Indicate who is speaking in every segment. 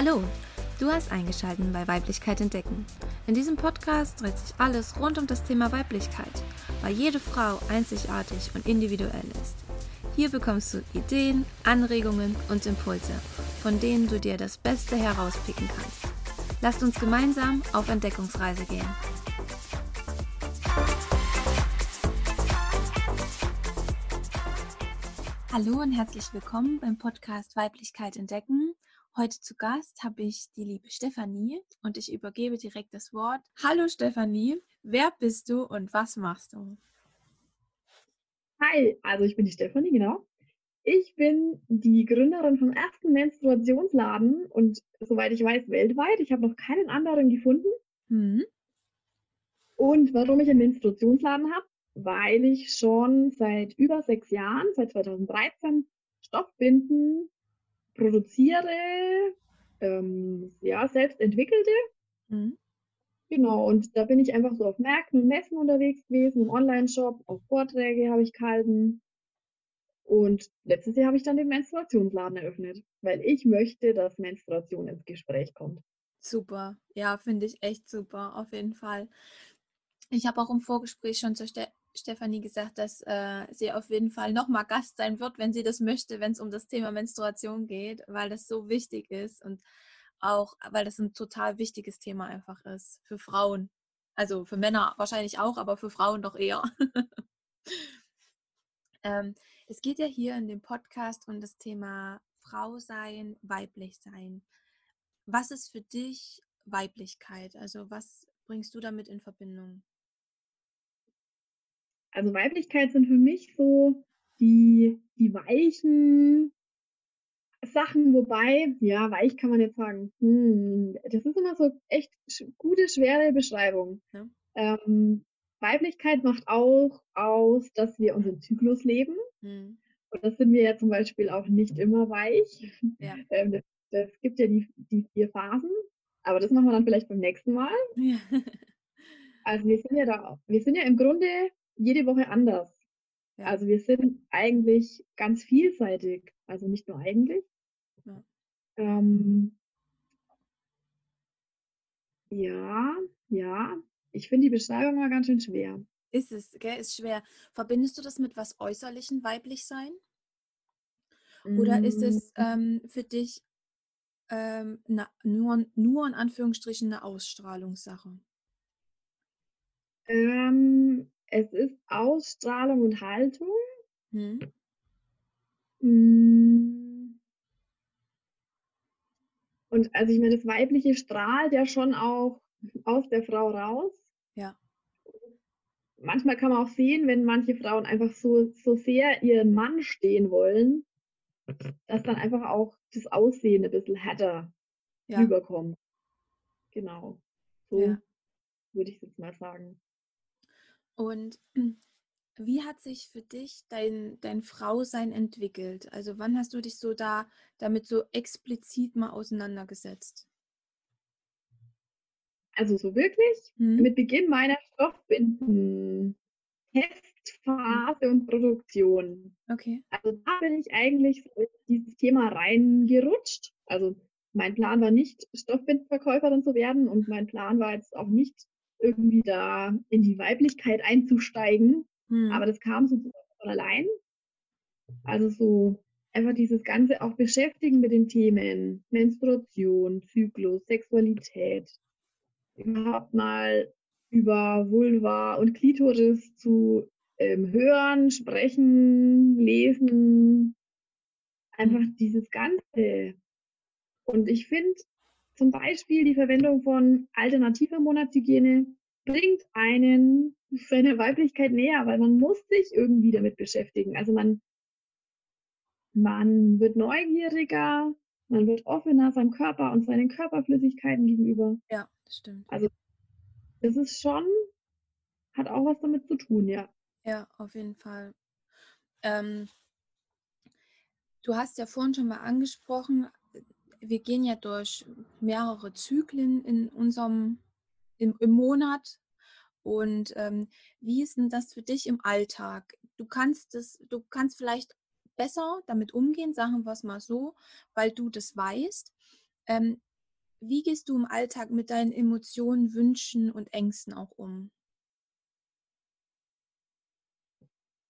Speaker 1: Hallo, du hast eingeschaltet bei Weiblichkeit entdecken. In diesem Podcast dreht sich alles rund um das Thema Weiblichkeit, weil jede Frau einzigartig und individuell ist. Hier bekommst du Ideen, Anregungen und Impulse, von denen du dir das Beste herauspicken kannst. Lasst uns gemeinsam auf Entdeckungsreise gehen. Hallo und herzlich willkommen beim Podcast Weiblichkeit entdecken. Heute zu Gast habe ich die liebe Stefanie und ich übergebe direkt das Wort. Hallo Stefanie, wer bist du und was machst du?
Speaker 2: Hi, also ich bin die Stefanie, genau. Ich bin die Gründerin vom ersten Menstruationsladen und soweit ich weiß, weltweit. Ich habe noch keinen anderen gefunden. Mhm. Und warum ich einen Menstruationsladen habe? weil ich schon seit über sechs Jahren, seit 2013, Stoffbinden produziere, ähm, ja, selbst entwickelte. Mhm. Genau, und da bin ich einfach so auf Märkten und Messen unterwegs gewesen, im Online-Shop, auf Vorträge habe ich gehalten. Und letztes Jahr habe ich dann den Menstruationsladen eröffnet, weil ich möchte, dass Menstruation ins Gespräch kommt.
Speaker 1: Super, ja, finde ich echt super, auf jeden Fall. Ich habe auch im Vorgespräch schon zur Ste Stefanie gesagt, dass äh, sie auf jeden Fall nochmal Gast sein wird, wenn sie das möchte, wenn es um das Thema Menstruation geht, weil das so wichtig ist und auch, weil das ein total wichtiges Thema einfach ist für Frauen. Also für Männer wahrscheinlich auch, aber für Frauen doch eher. ähm, es geht ja hier in dem Podcast um das Thema Frau sein, weiblich sein. Was ist für dich Weiblichkeit? Also was bringst du damit in Verbindung?
Speaker 2: Also Weiblichkeit sind für mich so die, die weichen Sachen, wobei, ja, weich kann man jetzt sagen, hm, das ist immer so echt gute, schwere Beschreibung. Ja. Ähm, Weiblichkeit macht auch aus, dass wir unseren Zyklus leben. Mhm. Und das sind wir ja zum Beispiel auch nicht immer weich. Ja. Ähm, das, das, gibt ja die, die vier Phasen, aber das machen wir dann vielleicht beim nächsten Mal. Ja. Also wir sind ja da, wir sind ja im Grunde jede Woche anders. Ja. Also wir sind eigentlich ganz vielseitig, also nicht nur eigentlich. Ja, ähm, ja, ja, ich finde die Beschreibung mal ganz schön schwer.
Speaker 1: Ist es, gell? Ist schwer. Verbindest du das mit was Äußerlichen weiblich sein? Oder ist es mm. ähm, für dich ähm, na, nur, nur in Anführungsstrichen eine Ausstrahlungssache?
Speaker 2: Ähm, es ist Ausstrahlung und Haltung. Hm. Mm. Und also ich meine, das Weibliche strahlt ja schon auch aus der Frau raus. Ja. Manchmal kann man auch sehen, wenn manche Frauen einfach so, so sehr ihren Mann stehen wollen, dass dann einfach auch das Aussehen ein bisschen härter ja. rüberkommt. Genau. So ja. würde ich jetzt mal sagen.
Speaker 1: Und wie hat sich für dich dein, dein Frausein entwickelt? Also wann hast du dich so da damit so explizit mal auseinandergesetzt?
Speaker 2: Also so wirklich hm? mit Beginn meiner Stoffbinden Testphase und Produktion. Okay. Also da bin ich eigentlich so in dieses Thema reingerutscht. Also mein Plan war nicht, Stoffbindverkäuferin zu werden und mein Plan war jetzt auch nicht, irgendwie da in die Weiblichkeit einzusteigen. Hm. Aber das kam so von allein. Also so einfach dieses Ganze auch beschäftigen mit den Themen Menstruation, Zyklus, Sexualität. Überhaupt mal über Vulva und Klitoris zu ähm, hören, sprechen, lesen. Einfach dieses Ganze. Und ich finde, zum Beispiel die Verwendung von alternativer Monatshygiene bringt einen seiner Weiblichkeit näher, weil man muss sich irgendwie damit beschäftigen. Also man, man wird neugieriger, man wird offener seinem Körper und seinen Körperflüssigkeiten gegenüber.
Speaker 1: Ja, das stimmt.
Speaker 2: Also das ist schon, hat auch was damit zu tun, ja.
Speaker 1: Ja, auf jeden Fall. Ähm, du hast ja vorhin schon mal angesprochen, wir gehen ja durch mehrere Zyklen in unserem im, im Monat. Und ähm, wie ist denn das für dich im Alltag? Du kannst das, du kannst vielleicht besser damit umgehen, sagen wir es mal so, weil du das weißt. Ähm, wie gehst du im Alltag mit deinen Emotionen, Wünschen und Ängsten auch um?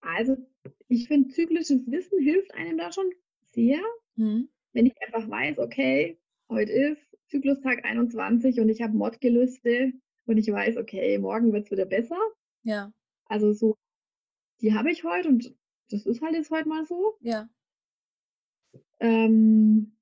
Speaker 2: Also, ich finde, zyklisches Wissen hilft einem da schon sehr. Mhm. Wenn ich einfach weiß, okay, heute ist Zyklustag 21 und ich habe Mordgelüste und ich weiß, okay, morgen wird es wieder besser.
Speaker 1: Ja.
Speaker 2: Also so, die habe ich heute und das ist halt jetzt heute mal so.
Speaker 1: Ja.
Speaker 2: Ähm,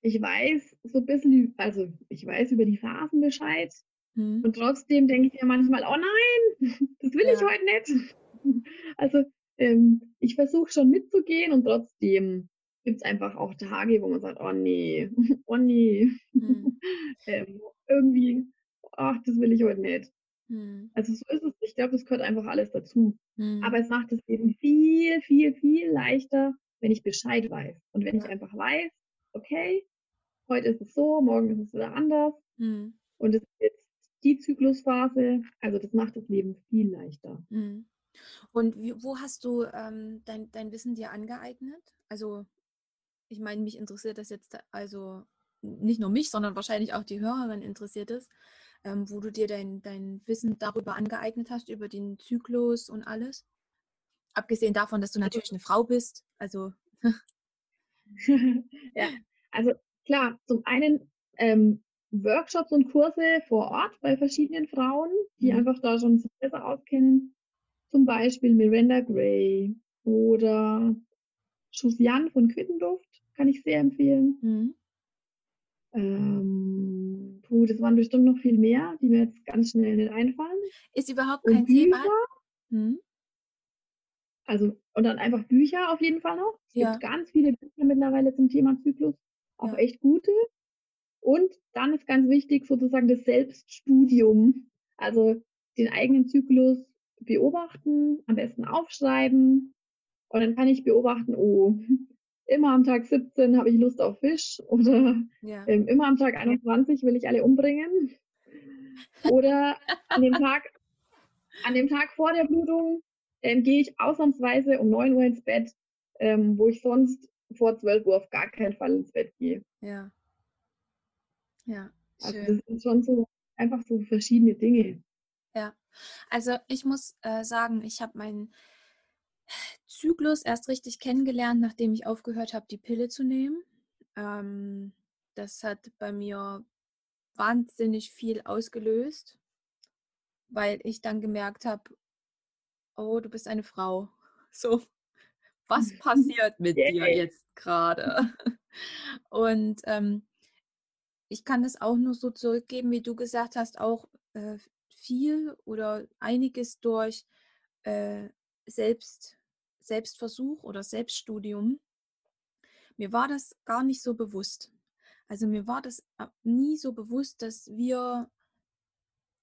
Speaker 2: ich weiß so ein bisschen, also ich weiß über die Phasen Bescheid. Hm. Und trotzdem denke ich mir manchmal, oh nein, das will ja. ich heute nicht. Also ähm, ich versuche schon mitzugehen und trotzdem gibt es einfach auch Tage, wo man sagt, oh nee, oh nee. Hm. ähm, irgendwie, ach, das will ich heute nicht. Hm. Also so ist es. Ich glaube, das gehört einfach alles dazu. Hm. Aber es macht es eben viel, viel, viel leichter, wenn ich Bescheid weiß. Und wenn ja. ich einfach weiß, okay, heute ist es so, morgen ist es wieder anders. Hm. Und es ist jetzt die Zyklusphase. Also das macht das Leben viel leichter.
Speaker 1: Hm. Und wie, wo hast du ähm, dein, dein Wissen dir angeeignet? Also ich meine, mich interessiert das jetzt, also nicht nur mich, sondern wahrscheinlich auch die Hörerin interessiert es, ähm, wo du dir dein, dein Wissen darüber angeeignet hast, über den Zyklus und alles. Abgesehen davon, dass du natürlich eine Frau bist. Also.
Speaker 2: ja, also klar, zum einen ähm, Workshops und Kurse vor Ort bei verschiedenen Frauen, die mhm. einfach da schon besser auskennen. Zum Beispiel Miranda Gray oder Schusian von Quittenduft, kann ich sehr empfehlen. Mhm. Ähm, puh, das waren bestimmt noch viel mehr, die mir jetzt ganz schnell nicht einfallen.
Speaker 1: Ist überhaupt kein Thema. Hm?
Speaker 2: Also, und dann einfach Bücher auf jeden Fall noch. Es ja. gibt ganz viele Bücher mittlerweile zum Thema Zyklus, auch ja. echt gute. Und dann ist ganz wichtig sozusagen das Selbststudium. Also den eigenen Zyklus beobachten, am besten aufschreiben. Und dann kann ich beobachten, oh, immer am Tag 17 habe ich Lust auf Fisch oder ja. ähm, immer am Tag 21 will ich alle umbringen. Oder an dem Tag, an dem Tag vor der Blutung ähm, gehe ich ausnahmsweise um 9 Uhr ins Bett, ähm, wo ich sonst vor 12 Uhr auf gar keinen Fall ins Bett gehe.
Speaker 1: Ja. Ja.
Speaker 2: Also das sind schon so einfach so verschiedene Dinge.
Speaker 1: Ja. Also ich muss äh, sagen, ich habe meinen Zyklus erst richtig kennengelernt, nachdem ich aufgehört habe, die Pille zu nehmen. Ähm, das hat bei mir wahnsinnig viel ausgelöst, weil ich dann gemerkt habe, oh, du bist eine Frau. So, was passiert mit dir jetzt gerade? Und ähm, ich kann das auch nur so zurückgeben, wie du gesagt hast, auch äh, viel oder einiges durch äh, Selbst, Selbstversuch oder Selbststudium. Mir war das gar nicht so bewusst. Also mir war das nie so bewusst, dass wir,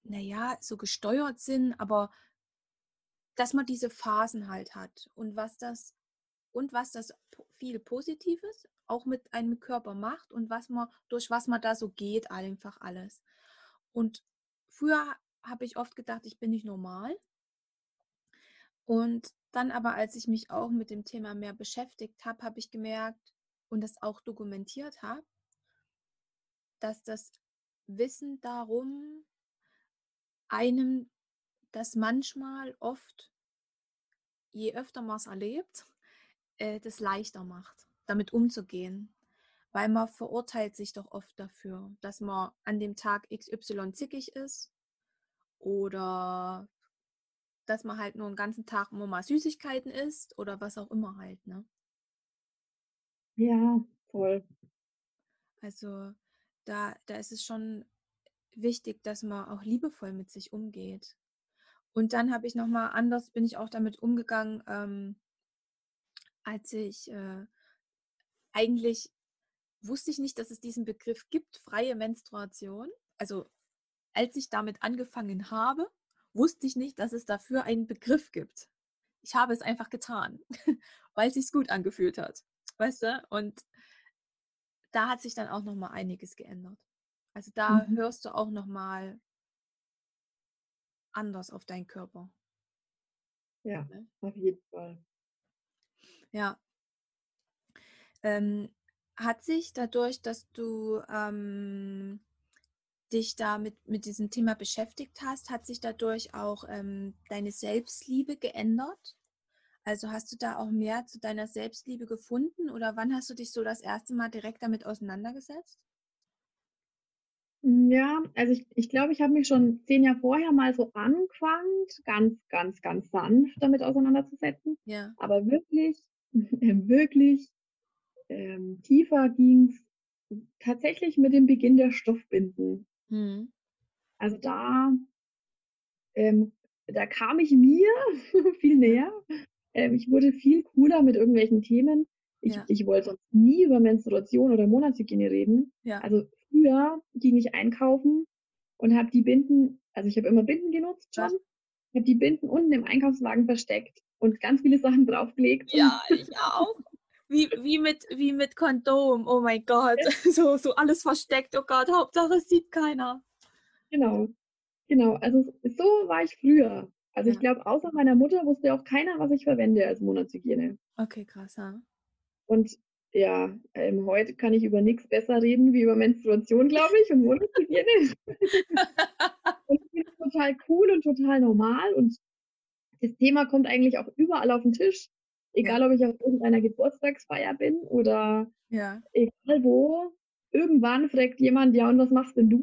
Speaker 1: naja, so gesteuert sind, aber dass man diese Phasen halt hat und was das und was das viel Positives auch mit einem Körper macht und was man durch was man da so geht, einfach alles. Und früher habe ich oft gedacht, ich bin nicht normal. Und dann aber, als ich mich auch mit dem Thema mehr beschäftigt habe, habe ich gemerkt und das auch dokumentiert habe, dass das Wissen darum einem das manchmal oft, je öfter man es erlebt, äh, das leichter macht, damit umzugehen. Weil man verurteilt sich doch oft dafür, dass man an dem Tag XY zickig ist oder dass man halt nur einen ganzen Tag nur mal Süßigkeiten isst oder was auch immer halt, ne?
Speaker 2: Ja, voll.
Speaker 1: Also da, da ist es schon wichtig, dass man auch liebevoll mit sich umgeht. Und dann habe ich nochmal anders, bin ich auch damit umgegangen, ähm, als ich äh, eigentlich wusste ich nicht, dass es diesen Begriff gibt, freie Menstruation. Also als ich damit angefangen habe, wusste ich nicht, dass es dafür einen Begriff gibt. Ich habe es einfach getan, weil es sich gut angefühlt hat. Weißt du? Und da hat sich dann auch noch mal einiges geändert. Also da mhm. hörst du auch noch mal anders auf deinen Körper.
Speaker 2: Ja, ne? auf jeden Fall.
Speaker 1: Ja. Ähm, hat sich dadurch, dass du ähm, dich da mit, mit diesem Thema beschäftigt hast, hat sich dadurch auch ähm, deine Selbstliebe geändert? Also hast du da auch mehr zu deiner Selbstliebe gefunden oder wann hast du dich so das erste Mal direkt damit auseinandergesetzt?
Speaker 2: Ja, also ich, ich glaube, ich habe mich schon zehn Jahre vorher mal so angefangen, ganz, ganz, ganz sanft damit auseinanderzusetzen.
Speaker 1: Ja.
Speaker 2: Aber wirklich, wirklich ähm, tiefer ging es tatsächlich mit dem Beginn der Stoffbinden. Mhm. Also da, ähm, da kam ich mir viel näher. Ähm, ich wurde viel cooler mit irgendwelchen Themen. Ich, ja. ich wollte sonst nie über Menstruation oder Monatshygiene reden.
Speaker 1: Ja.
Speaker 2: Also früher ging ich einkaufen und habe die Binden, also ich habe immer Binden genutzt schon, habe die Binden unten im Einkaufswagen versteckt und ganz viele Sachen draufgelegt.
Speaker 1: Ja, ich auch. Wie, wie, mit, wie mit Kondom, oh mein Gott. So, so alles versteckt, oh Gott, Hauptsache es sieht keiner.
Speaker 2: Genau, genau. Also so war ich früher. Also ja. ich glaube, außer meiner Mutter wusste auch keiner, was ich verwende als Monatshygiene.
Speaker 1: Okay, krass, ja.
Speaker 2: Und ja, ähm, heute kann ich über nichts besser reden wie über Menstruation, glaube ich, und Monatshygiene. und ich finde es total cool und total normal. Und das Thema kommt eigentlich auch überall auf den Tisch. Egal, ja. ob ich auf irgendeiner Geburtstagsfeier bin oder
Speaker 1: ja.
Speaker 2: egal wo. Irgendwann fragt jemand, ja, und was machst denn du?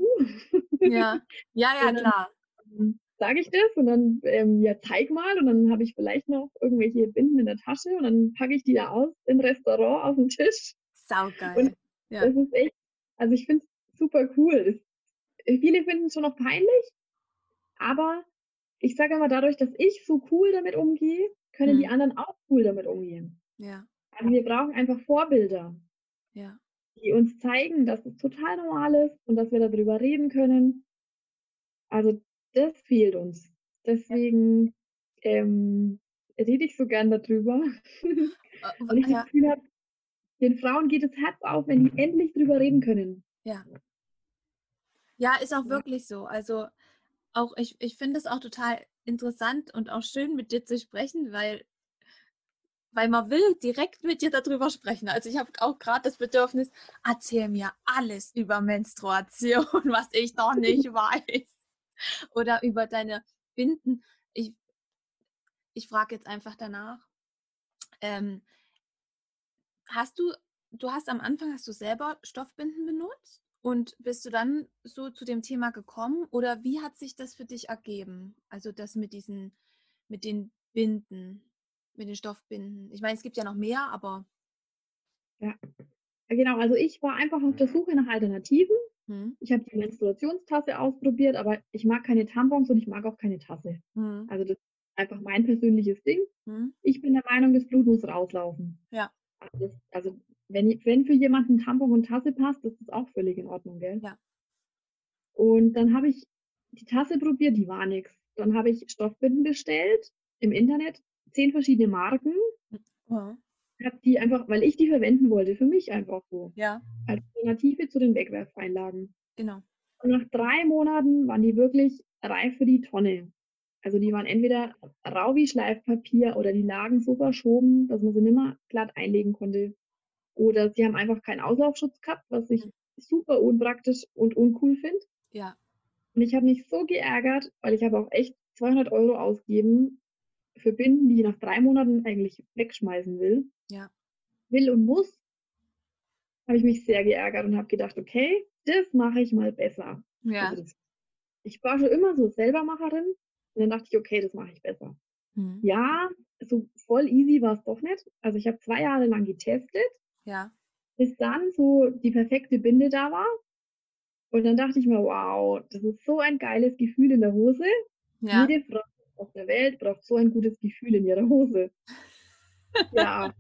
Speaker 1: Ja, ja, ja, klar.
Speaker 2: Ähm, sage ich das und dann, ähm, ja, zeig mal und dann habe ich vielleicht noch irgendwelche Binden in der Tasche und dann packe ich die da aus im Restaurant auf den Tisch.
Speaker 1: Saugeil.
Speaker 2: Und ja. das ist echt, also ich finde es super cool. Das, viele finden es schon noch peinlich, aber ich sage immer, dadurch, dass ich so cool damit umgehe, können hm. die anderen auch cool damit umgehen.
Speaker 1: Ja.
Speaker 2: Also wir brauchen einfach Vorbilder.
Speaker 1: Ja.
Speaker 2: Die uns zeigen, dass es total normal ist und dass wir darüber reden können. Also das fehlt uns. Deswegen ähm, rede ich so gern darüber. Weil äh, ich ja. das Gefühl habe, den Frauen geht das Herz auf, wenn die endlich drüber reden können.
Speaker 1: Ja. Ja, ist auch wirklich so. Also auch ich, ich finde es auch total interessant und auch schön mit dir zu sprechen, weil, weil man will direkt mit dir darüber sprechen. Also ich habe auch gerade das Bedürfnis, erzähl mir alles über Menstruation, was ich noch nicht weiß oder über deine Binden. Ich, ich frage jetzt einfach danach. Ähm, hast du, du hast am Anfang, hast du selber Stoffbinden benutzt und bist du dann so zu dem Thema gekommen oder wie hat sich das für dich ergeben? Also das mit diesen, mit den Binden, mit den Stoffbinden. Ich meine, es gibt ja noch mehr, aber.
Speaker 2: Ja, genau. Also ich war einfach auf der Suche nach Alternativen hm. Ich habe die Menstruationstasse ausprobiert, aber ich mag keine Tampons und ich mag auch keine Tasse. Hm. Also das ist einfach mein persönliches Ding. Hm. Ich bin der Meinung, das Blut muss rauslaufen.
Speaker 1: Ja.
Speaker 2: Also, das, also wenn, wenn für jemanden Tampon und Tasse passt, ist das auch völlig in Ordnung, gell?
Speaker 1: Ja.
Speaker 2: Und dann habe ich die Tasse probiert, die war nichts. Dann habe ich Stoffbinden bestellt im Internet, zehn verschiedene Marken. Ja habe die einfach, weil ich die verwenden wollte, für mich einfach so.
Speaker 1: Ja.
Speaker 2: Als Alternative zu den Wegwerfeinlagen.
Speaker 1: Genau.
Speaker 2: Und nach drei Monaten waren die wirklich reif für die Tonne. Also die waren entweder rau wie Schleifpapier oder die lagen so verschoben, dass man sie nicht mehr glatt einlegen konnte. Oder sie haben einfach keinen Auslaufschutz gehabt, was ich mhm. super unpraktisch und uncool finde.
Speaker 1: Ja.
Speaker 2: Und ich habe mich so geärgert, weil ich habe auch echt 200 Euro ausgegeben für Binden, die ich nach drei Monaten eigentlich wegschmeißen will.
Speaker 1: Ja.
Speaker 2: Will und muss, habe ich mich sehr geärgert und habe gedacht, okay, das mache ich mal besser.
Speaker 1: Ja. Also
Speaker 2: das, ich war schon immer so Selbermacherin und dann dachte ich, okay, das mache ich besser. Mhm. Ja, so voll easy war es doch nicht. Also ich habe zwei Jahre lang getestet.
Speaker 1: Ja.
Speaker 2: Bis dann so die perfekte Binde da war. Und dann dachte ich mir, wow, das ist so ein geiles Gefühl in der Hose. Ja. Jede Frau auf der Welt braucht so ein gutes Gefühl in ihrer Hose. ja.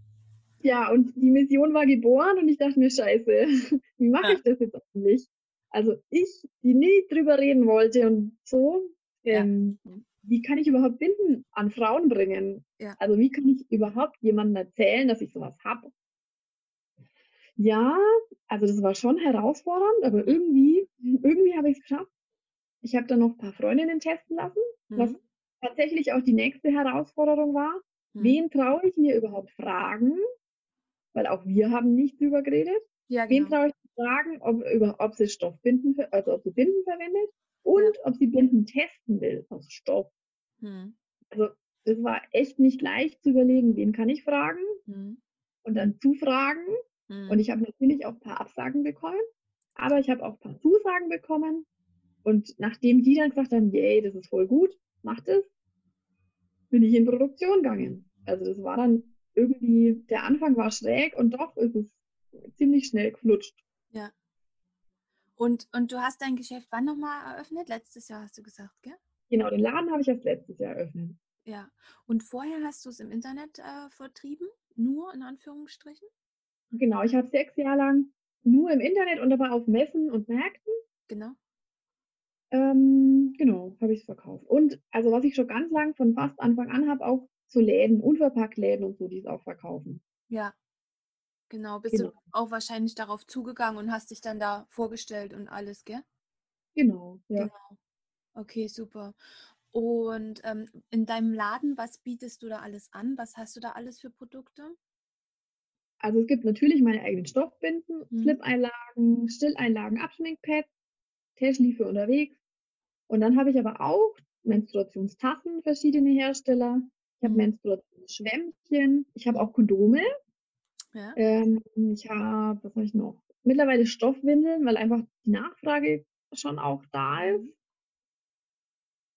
Speaker 2: Ja, und die Mission war geboren und ich dachte mir, scheiße, wie mache ja. ich das jetzt eigentlich? Also ich, die nie drüber reden wollte und so, ähm, ja. wie kann ich überhaupt Binden an Frauen bringen?
Speaker 1: Ja.
Speaker 2: Also wie kann ich überhaupt jemandem erzählen, dass ich sowas habe? Ja, also das war schon herausfordernd, aber irgendwie, irgendwie habe ich es geschafft. Ich habe dann noch ein paar Freundinnen testen lassen, mhm. was tatsächlich auch die nächste Herausforderung war. Mhm. Wen traue ich mir überhaupt fragen? weil auch wir haben nicht drüber geredet. Ja, genau. Wen traue ich fragen, ob, über, ob sie Stoffbinden, also ob sie Binden verwendet und ja. ob sie Binden testen will aus Stoff. Hm. Also das war echt nicht leicht zu überlegen, wen kann ich fragen hm. und dann zu fragen. Hm. Und ich habe natürlich auch ein paar Absagen bekommen, aber ich habe auch ein paar Zusagen bekommen. Und nachdem die dann gesagt haben, yay, das ist voll gut, macht es, bin ich in Produktion gegangen. Also das war dann irgendwie, der Anfang war schräg und doch ist es ziemlich schnell geflutscht.
Speaker 1: Ja. Und, und du hast dein Geschäft wann nochmal eröffnet? Letztes Jahr hast du gesagt, gell?
Speaker 2: Genau, den Laden habe ich erst letztes Jahr eröffnet.
Speaker 1: Ja. Und vorher hast du es im Internet äh, vertrieben? Nur in Anführungsstrichen?
Speaker 2: Genau, ich habe sechs Jahre lang nur im Internet und aber auf Messen und Märkten.
Speaker 1: Genau.
Speaker 2: Ähm, genau, habe ich es verkauft. Und also was ich schon ganz lang von fast Anfang an habe, auch zu Läden, unverpackt Läden und so, die es auch verkaufen.
Speaker 1: Ja, genau. Bist genau. du auch wahrscheinlich darauf zugegangen und hast dich dann da vorgestellt und alles, gell?
Speaker 2: Genau, ja. Genau.
Speaker 1: Okay, super. Und ähm, in deinem Laden, was bietest du da alles an? Was hast du da alles für Produkte?
Speaker 2: Also es gibt natürlich meine eigenen Stoffbinden, mhm. Slip-Einlagen, Stilleinlagen, Abschminkpads, Täschli für unterwegs. Und dann habe ich aber auch Menstruationstassen, verschiedene Hersteller. Ich habe mhm. Menstruationsschwämmchen. Ich habe auch Kondome. Ja. Ähm, ich habe, was habe ich noch? Mittlerweile Stoffwindeln, weil einfach die Nachfrage schon auch da ist. Mhm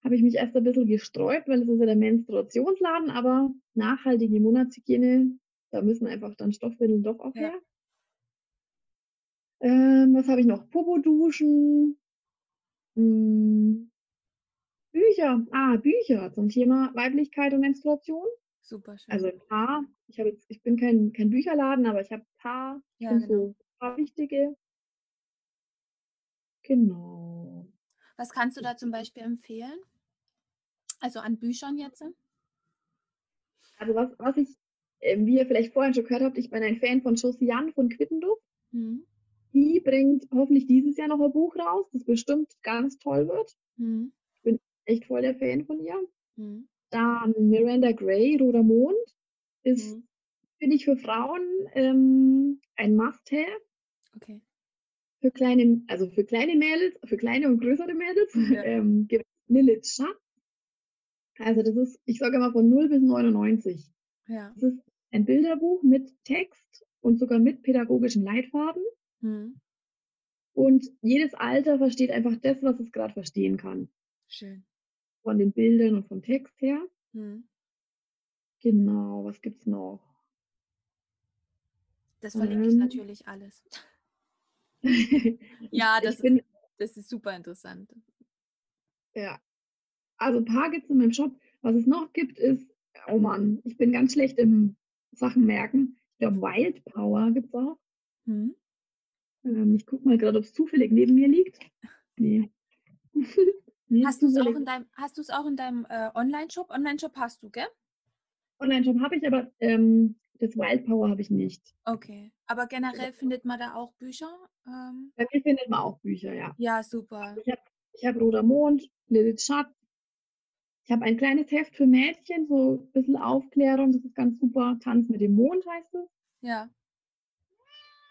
Speaker 2: habe ich mich erst ein bisschen gestreut, weil es ist ja der Menstruationsladen, aber nachhaltige Monatshygiene, da müssen einfach dann Stoffwindeln doch auch her. Ähm, was habe ich noch? Popo-Duschen. Hm, Bücher. Ah, Bücher zum Thema Weiblichkeit und Menstruation.
Speaker 1: Super schön.
Speaker 2: Also ein paar. Ich, jetzt, ich bin kein, kein Bücherladen, aber ich habe ein paar. Ja, genau. so paar wichtige. Genau.
Speaker 1: Was kannst du da zum Beispiel empfehlen? Also an Büchern jetzt?
Speaker 2: Also was, was ich, wie ihr vielleicht vorhin schon gehört habt, ich bin ein Fan von Josiane von Quittendorf. Mhm. Die bringt hoffentlich dieses Jahr noch ein Buch raus, das bestimmt ganz toll wird. Mhm. Ich bin echt voll der Fan von ihr. Mhm. Dann Miranda Gray, Roter Mond, ist, mhm. finde ich, für Frauen ähm, ein Must-Have.
Speaker 1: Okay.
Speaker 2: Für kleine, also für kleine Mädels, für kleine und größere Mädels ja. ähm, gibt Lilith Schatz. Also das ist, ich sage immer von 0 bis 99. Ja. Das ist ein Bilderbuch mit Text und sogar mit pädagogischen Leitfaden. Hm. Und jedes Alter versteht einfach das, was es gerade verstehen kann.
Speaker 1: Schön.
Speaker 2: Von den Bildern und vom Text her. Hm. Genau, was gibt's noch?
Speaker 1: Das verlinke ähm, ich natürlich alles. ja, das, bin, ist, das ist super interessant.
Speaker 2: Ja, also ein paar gibt es in meinem Shop. Was es noch gibt, ist, oh Mann, ich bin ganz schlecht im Sachen merken. Ich glaube, Wild Power gibt es auch. Hm. Ähm, ich gucke mal gerade, ob es zufällig neben mir liegt. Nee.
Speaker 1: nee hast du es auch in deinem, hast du's auch in deinem äh, Online-Shop? Online-Shop hast du, gell?
Speaker 2: Online-Shop habe ich, aber ähm, das Wild Power habe ich nicht.
Speaker 1: Okay. Aber generell findet man da auch Bücher? Ähm?
Speaker 2: Bei mir findet man auch Bücher, ja.
Speaker 1: Ja, super.
Speaker 2: Ich habe hab Roter Mond, Lilith Schatz, ich habe ein kleines Heft für Mädchen, so ein bisschen Aufklärung, das ist ganz super. Tanz mit dem Mond heißt es.
Speaker 1: Ja.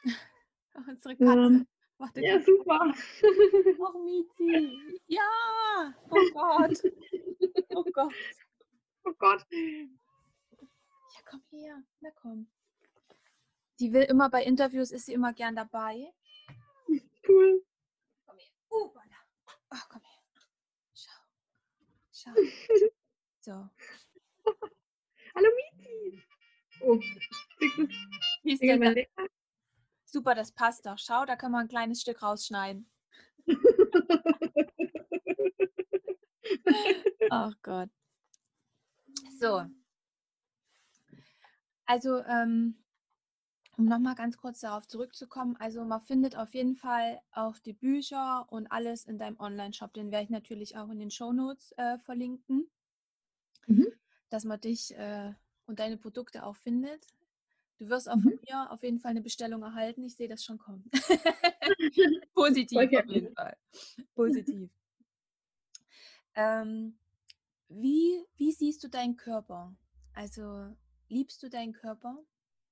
Speaker 1: Unsere Katze. Ähm,
Speaker 2: ja, super.
Speaker 1: Ach, Mizi. Ja. Oh Gott. Oh Gott.
Speaker 2: Oh Gott.
Speaker 1: Ja, komm her. Na komm. Die will immer bei Interviews, ist sie immer gern dabei.
Speaker 2: Cool.
Speaker 1: Komm her. Oh, Ach, komm her. Schau. So.
Speaker 2: Hallo Mizi. Oh,
Speaker 1: Wie ist denn da? Super, das passt doch. Schau, da können wir ein kleines Stück rausschneiden. Ach Gott. So. Also, ähm, um nochmal ganz kurz darauf zurückzukommen, also man findet auf jeden Fall auch die Bücher und alles in deinem Online-Shop. Den werde ich natürlich auch in den Show Notes äh, verlinken, mhm. dass man dich äh, und deine Produkte auch findet. Du wirst auch mhm. von mir auf jeden Fall eine Bestellung erhalten. Ich sehe das schon kommen. Positiv okay. auf jeden Fall. Positiv. ähm, wie, wie siehst du deinen Körper? Also liebst du deinen Körper?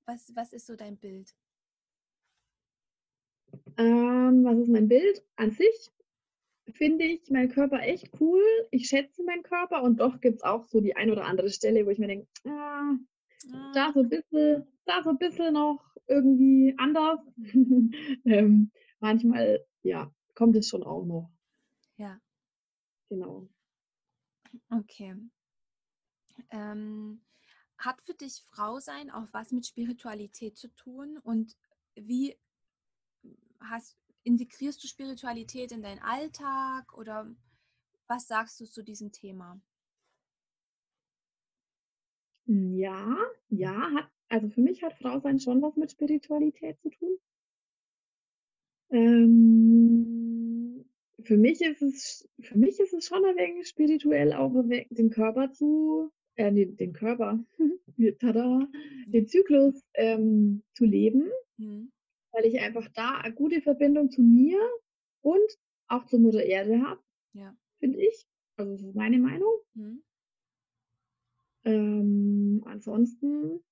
Speaker 1: Was, was ist so dein Bild?
Speaker 2: Ähm, was ist mein Bild? An sich finde ich meinen Körper echt cool. Ich schätze meinen Körper und doch gibt es auch so die ein oder andere Stelle, wo ich mir denke, ah, ah. da so ein bisschen, da so ein bisschen noch irgendwie anders. ähm, manchmal, ja, kommt es schon auch noch.
Speaker 1: Ja.
Speaker 2: Genau.
Speaker 1: Okay. Ähm, hat für dich Frau sein auch was mit Spiritualität zu tun? Und wie hast, integrierst du Spiritualität in deinen Alltag oder was sagst du zu diesem Thema?
Speaker 2: Ja, ja, hat, also für mich hat Frau sein schon was mit Spiritualität zu tun. Ähm, für mich ist es, für mich ist es schon ein wenig spirituell, auch den Körper zu, äh, den, den Körper, tada, den Zyklus ähm, zu leben. Mhm weil ich einfach da eine gute Verbindung zu mir und auch zur Mutter Erde habe,
Speaker 1: ja.
Speaker 2: finde ich. Also das ist meine Meinung. Mhm. Ähm, ansonsten,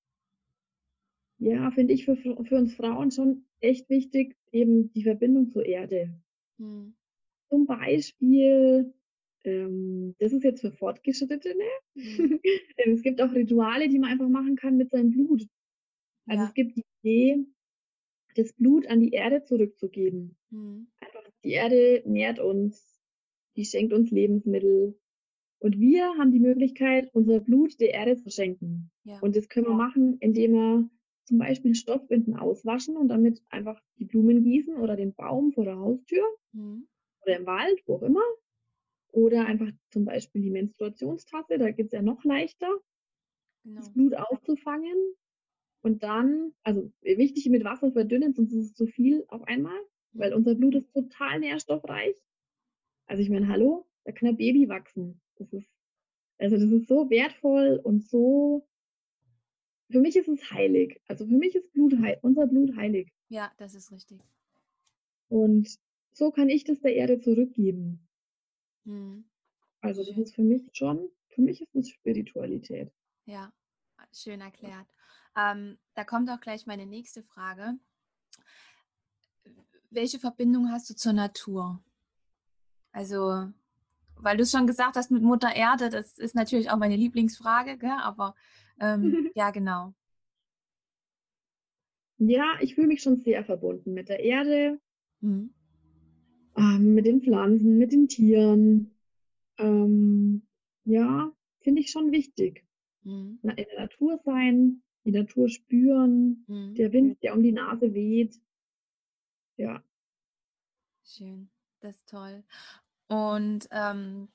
Speaker 2: ja, finde ich für, für uns Frauen schon echt wichtig, eben die Verbindung zur Erde. Mhm. Zum Beispiel, ähm, das ist jetzt für Fortgeschrittene. Mhm. es gibt auch Rituale, die man einfach machen kann mit seinem Blut. Also ja. es gibt die Idee, das Blut an die Erde zurückzugeben. Mhm. Einfach, die Erde nährt uns, die schenkt uns Lebensmittel. Und wir haben die Möglichkeit, unser Blut der Erde zu schenken. Ja. Und das können wir machen, indem wir zum Beispiel Stoffbinden auswaschen und damit einfach die Blumen gießen oder den Baum vor der Haustür mhm. oder im Wald, wo auch immer. Oder einfach zum Beispiel die Menstruationstasse, da geht es ja noch leichter, genau. das Blut aufzufangen und dann, also wichtig mit Wasser verdünnen, sonst ist es zu viel auf einmal, weil unser Blut ist total nährstoffreich. Also ich meine, hallo, da kann ein Baby wachsen. Das ist, also das ist so wertvoll und so, für mich ist es heilig. Also für mich ist Blut unser Blut heilig.
Speaker 1: Ja, das ist richtig.
Speaker 2: Und so kann ich das der Erde zurückgeben. Hm. Also das ist für mich schon, für mich ist das Spiritualität.
Speaker 1: Ja, schön erklärt. Ähm, da kommt auch gleich meine nächste Frage. Welche Verbindung hast du zur Natur? Also, weil du es schon gesagt hast mit Mutter Erde, das ist natürlich auch meine Lieblingsfrage, gell? aber ähm, ja, genau.
Speaker 2: Ja, ich fühle mich schon sehr verbunden mit der Erde, mhm. Ähm, mit den Pflanzen, mit den Tieren. Ähm, ja, finde ich schon wichtig. Mhm. In der Natur sein, die Natur spüren, mhm. der Wind, der um die Nase weht. Ja.
Speaker 1: Schön, das ist toll. Und ähm,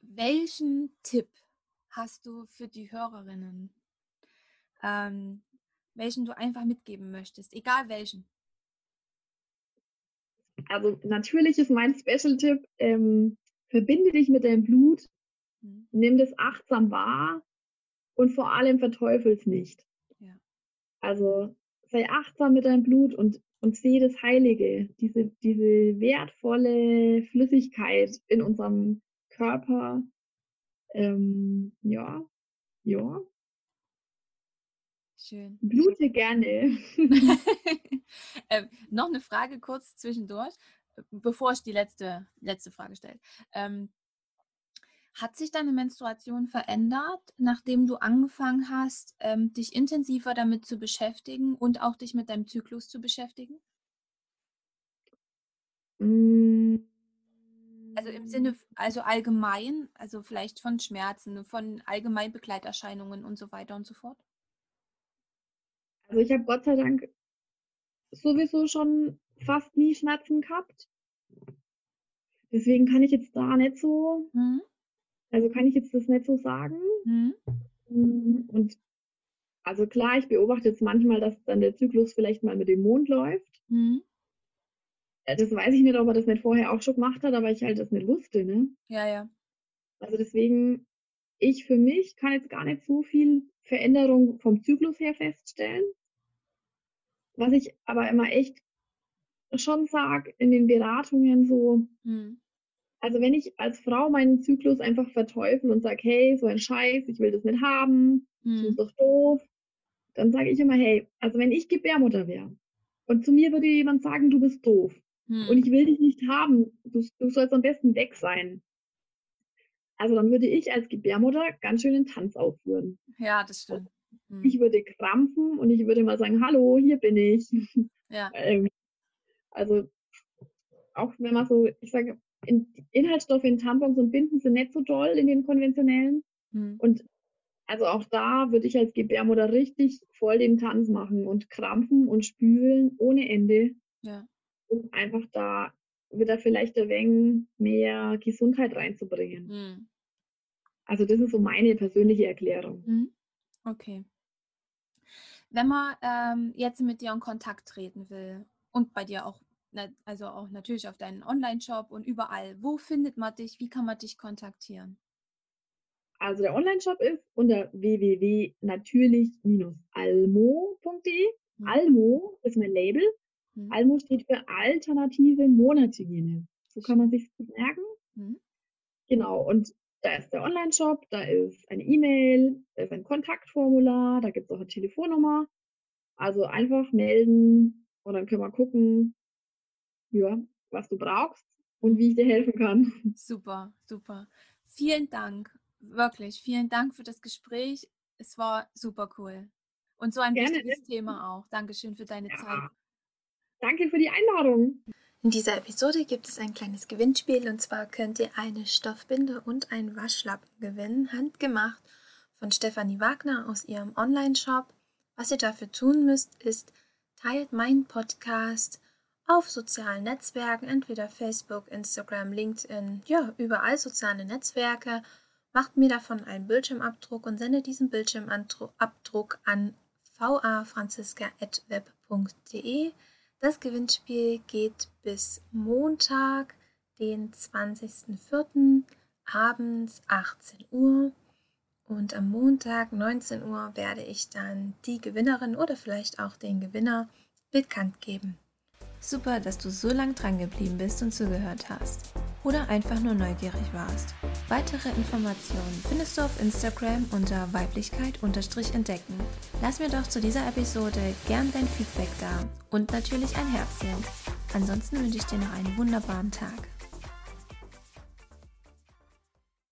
Speaker 1: welchen Tipp hast du für die Hörerinnen, ähm, welchen du einfach mitgeben möchtest, egal welchen?
Speaker 2: Also natürlich ist mein Special-Tipp, ähm, verbinde dich mit deinem Blut, mhm. nimm das achtsam wahr, und vor allem verteufels nicht. Ja. Also sei achtsam mit deinem Blut und, und sehe das Heilige, diese, diese wertvolle Flüssigkeit in unserem Körper. Ähm, ja, ja.
Speaker 1: Schön.
Speaker 2: Blute gerne.
Speaker 1: ähm, noch eine Frage kurz zwischendurch, bevor ich die letzte, letzte Frage stelle. Ähm, hat sich deine Menstruation verändert, nachdem du angefangen hast, ähm, dich intensiver damit zu beschäftigen und auch dich mit deinem Zyklus zu beschäftigen?
Speaker 2: Hm.
Speaker 1: Also im Sinne, also allgemein, also vielleicht von Schmerzen, von allgemein Begleiterscheinungen und so weiter und so fort?
Speaker 2: Also ich habe Gott sei Dank sowieso schon fast nie Schmerzen gehabt. Deswegen kann ich jetzt da nicht so mhm. Also kann ich jetzt das nicht so sagen. Mhm. Mm, und also klar, ich beobachte jetzt manchmal, dass dann der Zyklus vielleicht mal mit dem Mond läuft. Mhm. Das weiß ich nicht, ob er das nicht vorher auch schon gemacht hat, aber ich halt das nicht wusste. Ne?
Speaker 1: Ja, ja.
Speaker 2: Also deswegen, ich für mich kann jetzt gar nicht so viel Veränderung vom Zyklus her feststellen. Was ich aber immer echt schon sage in den Beratungen so, mhm. Also wenn ich als Frau meinen Zyklus einfach verteufel und sage, hey, so ein Scheiß, ich will das nicht haben, mhm. das ist doch doof, dann sage ich immer, hey, also wenn ich Gebärmutter wäre und zu mir würde jemand sagen, du bist doof hm. und ich will dich nicht haben, du, du sollst am besten weg sein. Also dann würde ich als Gebärmutter ganz schön den Tanz aufführen.
Speaker 1: Ja, das stimmt.
Speaker 2: Hm. Ich würde krampfen und ich würde mal sagen, hallo, hier bin ich. Ja. ähm, also auch wenn man so, ich sage, in, Inhaltsstoffe in Tampons und Binden sind nicht so toll in den konventionellen. Hm. Und also auch da würde ich als Gebärmutter richtig voll den Tanz machen und krampfen und spülen ohne Ende. Ja. Um einfach da wieder vielleicht ein wenig mehr Gesundheit reinzubringen. Hm. Also das ist so meine persönliche Erklärung.
Speaker 1: Hm. Okay. Wenn man ähm, jetzt mit dir in Kontakt treten will und bei dir auch also auch natürlich auf deinen Online-Shop und überall. Wo findet man dich? Wie kann man dich kontaktieren?
Speaker 2: Also der Online-Shop ist unter www.natürlich-almo.de. Mhm. Almo ist mein Label. Mhm. Almo steht für alternative Monatshygiene. So kann man sich merken. Mhm. Genau, und da ist der Online-Shop, da ist eine E-Mail, da ist ein Kontaktformular, da gibt es auch eine Telefonnummer. Also einfach melden und dann können wir gucken, ja, was du brauchst und wie ich dir helfen kann.
Speaker 1: Super, super. Vielen Dank, wirklich. Vielen Dank für das Gespräch. Es war super cool. Und so ein Gerne. wichtiges Thema auch. Dankeschön für deine ja. Zeit.
Speaker 2: Danke für die Einladung.
Speaker 1: In dieser Episode gibt es ein kleines Gewinnspiel und zwar könnt ihr eine Stoffbinde und einen Waschlappen gewinnen, handgemacht von Stefanie Wagner aus ihrem Online-Shop. Was ihr dafür tun müsst, ist, teilt meinen Podcast auf sozialen Netzwerken, entweder Facebook, Instagram, LinkedIn, ja, überall soziale Netzwerke. Macht mir davon einen Bildschirmabdruck und sende diesen Bildschirmabdruck an vafranziska.web.de. Das Gewinnspiel geht bis Montag, den 20.04. abends 18 Uhr. Und am Montag 19 Uhr werde ich dann die Gewinnerin oder vielleicht auch den Gewinner bekannt geben. Super, dass du so lang dran geblieben bist und zugehört hast. Oder einfach nur neugierig warst. Weitere Informationen findest du auf Instagram unter Weiblichkeit-entdecken. Lass mir doch zu dieser Episode gern dein Feedback da und natürlich ein Herzchen. Ansonsten wünsche ich dir noch einen wunderbaren Tag.